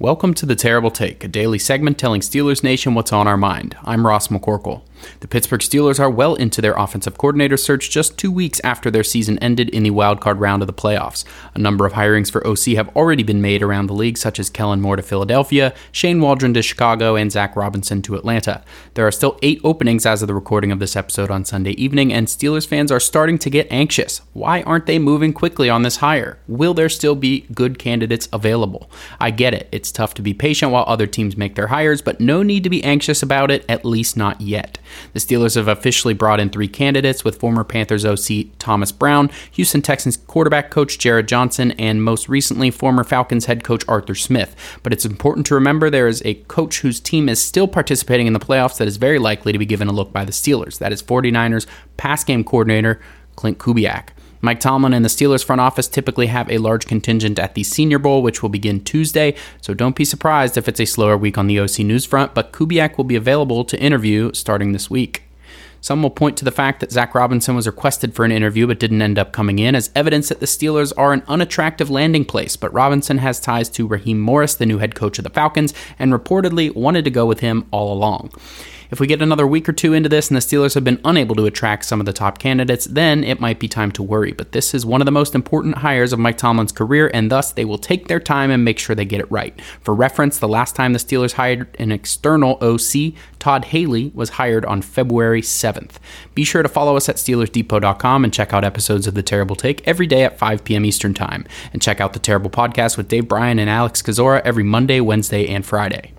Welcome to The Terrible Take, a daily segment telling Steelers Nation what's on our mind. I'm Ross McCorkle. The Pittsburgh Steelers are well into their offensive coordinator search just two weeks after their season ended in the wildcard round of the playoffs. A number of hirings for OC have already been made around the league, such as Kellen Moore to Philadelphia, Shane Waldron to Chicago, and Zach Robinson to Atlanta. There are still eight openings as of the recording of this episode on Sunday evening, and Steelers fans are starting to get anxious. Why aren't they moving quickly on this hire? Will there still be good candidates available? I get it. It's tough to be patient while other teams make their hires, but no need to be anxious about it, at least not yet. The Steelers have officially brought in three candidates with former Panthers OC Thomas Brown, Houston Texans quarterback coach Jerrod Johnson, and most recently former Falcons head coach Arthur Smith. But it's important to remember there is a coach whose team is still participating in the playoffs that is very likely to be given a look by the Steelers. That is 49ers pass game coordinator Klint Kubiak. Mike Tomlin and the Steelers front office typically have a large contingent at the Senior Bowl, which will begin Tuesday, so don't be surprised if it's a slower week on the OC news front, but Kubiak will be available to interview starting this week. Some will point to the fact that Zach Robinson was requested for an interview but didn't end up coming in as evidence that the Steelers are an unattractive landing place, but Robinson has ties to Raheem Morris, the new head coach of the Falcons, and reportedly wanted to go with him all along. If we get another week or two into this and the Steelers have been unable to attract some of the top candidates, then it might be time to worry. But this is one of the most important hires of Mike Tomlin's career, and thus they will take their time and make sure they get it right. For reference, the last time the Steelers hired an external OC, Todd Haley, was hired on February 7th. Be sure to follow us at SteelersDepot.com and check out episodes of The Terrible Take every day at 5 p.m. Eastern Time. And check out The Terrible Podcast with Dave Bryan and Alex Kozora every Monday, Wednesday, and Friday.